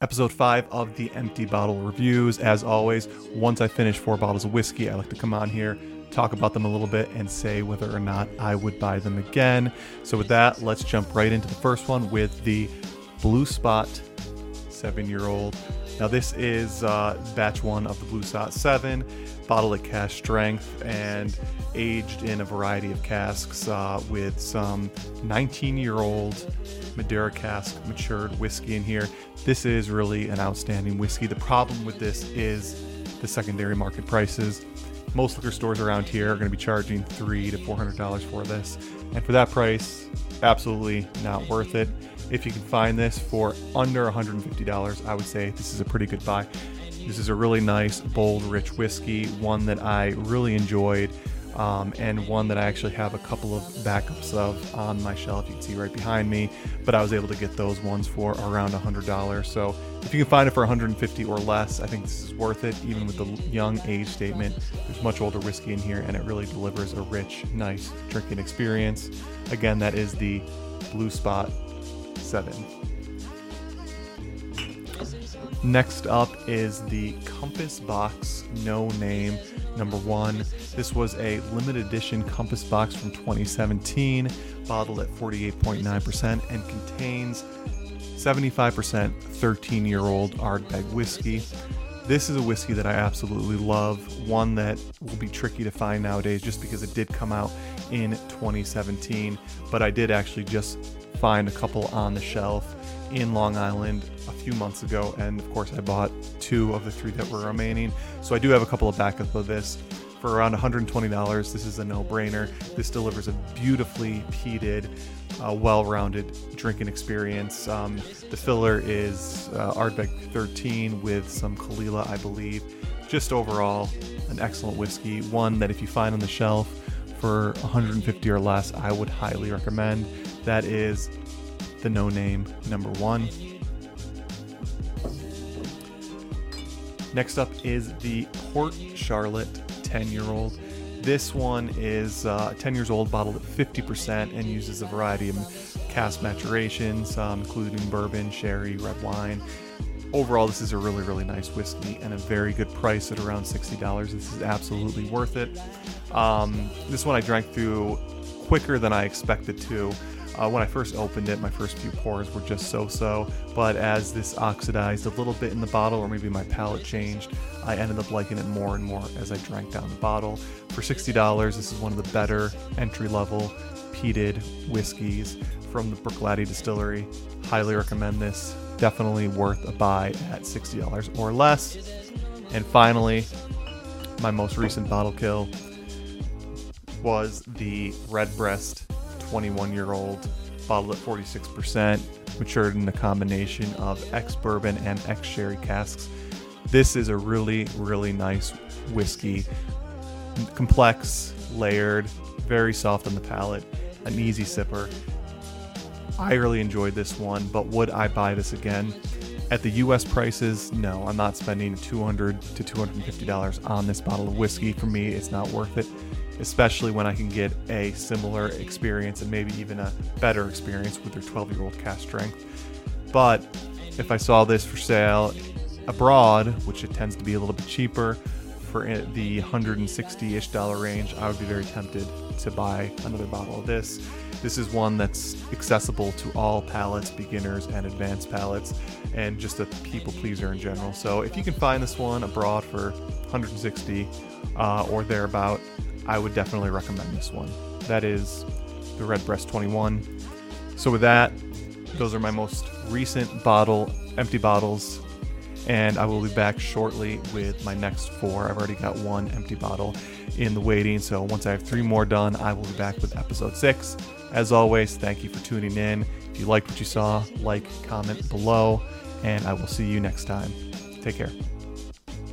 Episode 5 of the Empty Bottle Reviews. As always, once I finish four bottles of whiskey, I like to come on here, talk about them a little bit, and say whether or not I would buy them again. So, with that, let's jump right into the first one with the Blue Spot seven year old. Now, this is uh, batch one of the Blue Spot 7, bottled at cask strength and aged in a variety of casks uh, with some 19 year old Madeira cask matured whiskey in here. This is really an outstanding whiskey. The problem with this is the secondary market prices. Most liquor stores around here are going to be charging three to four hundred dollars for this, and for that price, absolutely not worth it. If you can find this for under $150, I would say this is a pretty good buy. This is a really nice, bold, rich whiskey, one that I really enjoyed um, and one that I actually have a couple of backups of on my shelf. You can see right behind me, but I was able to get those ones for around $100. So if you can find it for 150 or less, I think this is worth it. Even with the young age statement, there's much older whiskey in here, and it really delivers a rich, nice drinking experience. Again, that is the Blue Spot 7. Next up is the Compass Box No Name number one. This was a limited edition Compass Box from 2017, bottled at 48.9%, and contains 75% 13 year old Ardbeg whiskey. This is a whiskey that I absolutely love, one that will be tricky to find nowadays just because it did come out in 2017, but I did actually just find a couple on the shelf in Long Island a few months ago, and of course, I bought two of the three that were remaining. So I do have a couple of backups of this for around $120. This is a no brainer. This delivers a beautifully peated, uh, well rounded drinking experience. Um, the filler is uh, Ardbeg 13 with some Caol Ila, I believe. Just overall, an excellent whiskey. One that if you find on the shelf for 150 or less, I would highly recommend. That is the no name number one. Next up is the Port Charlotte 10 year old. This one is uh, 10 years old, bottled at 50%, and uses a variety of cask maturations, um, including bourbon, sherry, red wine. Overall, this is a really, really nice whiskey and a very good price at around $60. This is absolutely worth it. Um, this one I drank through quicker than I expected to. Uh, when I first opened it, my first few pours were just so so, but as this oxidized a little bit in the bottle, or maybe my palate changed, I ended up liking it more and more as I drank down the bottle. For $60, this is one of the better entry level peated whiskeys from the Bruichladdich Distillery. Highly recommend this. Definitely worth a buy at $60 or less. And finally, my most recent bottle kill was the Redbreast 21 year old, bottled at 46%, matured in a combination of ex bourbon and ex sherry casks. This is a really, really nice whiskey. Complex, layered, very soft on the palate, an easy sipper. I really enjoyed this one, but would I buy this again? At the US prices, no, I'm not spending 200 to $250 on this bottle of whiskey. For me, it's not worth it especially when I can get a similar experience and maybe even a better experience with their 12 year old cask strength. But if I saw this for sale abroad, which it tends to be a little bit cheaper, for the 160 ish dollar range, I would be very tempted to buy another bottle of this. This is one that's accessible to all palates, beginners and advanced palates, and just a people pleaser in general. So if you can find this one abroad for 160 uh, or thereabout, I would definitely recommend this one. That is the Redbreast 21. So with that, those are my most recent bottle, empty bottles, and I will be back shortly with my next four. I've already got one empty bottle in the waiting, so once I have three more done, I will be back with episode six. As always, thank you for tuning in. If you liked what you saw, like, comment below, and I will see you next time. Take care.